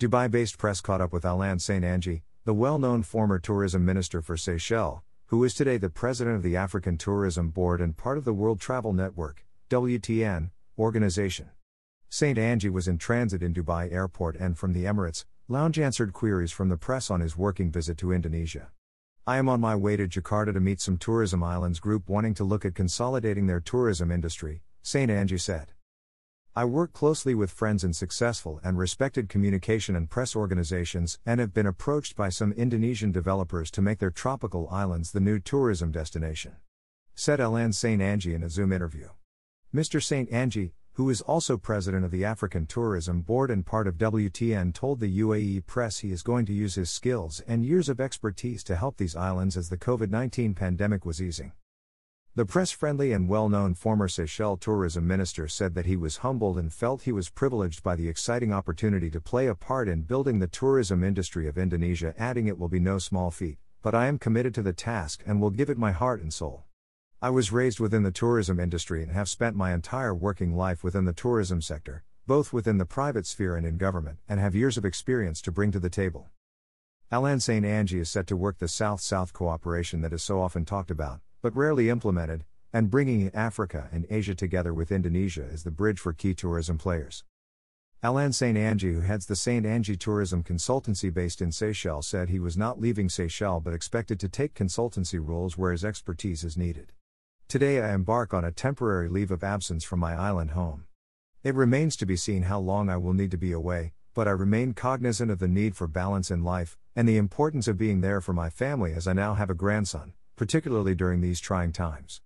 Dubai based press caught up with Alain St. Ange, the well known former tourism minister for Seychelles, who is today the president of the African Tourism Board and part of the World Travel Network, WTN, organization. St. Ange was in transit in Dubai airport and from the Emirates, Lounge answered queries from the press on his working visit to Indonesia. I am on my way to Jakarta to meet some tourism islands group wanting to look at consolidating their tourism industry, St. Ange said. I work closely with friends in successful and respected communication and press organizations and have been approached by some Indonesian developers to make their tropical islands the new tourism destination. Said Alain St. Ange in a Zoom interview. Mr. St. Ange, who is also president of the African Tourism Board and part of WTN, told the UAE press he is going to use his skills and years of expertise to help these islands as the COVID 19 pandemic was easing. The press friendly and well known former Seychelles tourism minister said that he was humbled and felt he was privileged by the exciting opportunity to play a part in building the tourism industry of Indonesia, adding, It will be no small feat, but I am committed to the task and will give it my heart and soul. I was raised within the tourism industry and have spent my entire working life within the tourism sector, both within the private sphere and in government, and have years of experience to bring to the table. Alain St. Ange is set to work the South South cooperation that is so often talked about, but rarely implemented, and bringing Africa and Asia together with Indonesia as the bridge for key tourism players. Alain St. Ange, who heads the St. Ange Tourism Consultancy based in Seychelles, said he was not leaving Seychelles but expected to take consultancy roles where his expertise is needed. Today I embark on a temporary leave of absence from my island home. It remains to be seen how long I will need to be away, but I remain cognizant of the need for balance in life, and the importance of being there for my family as I now have a grandson particularly during these trying times.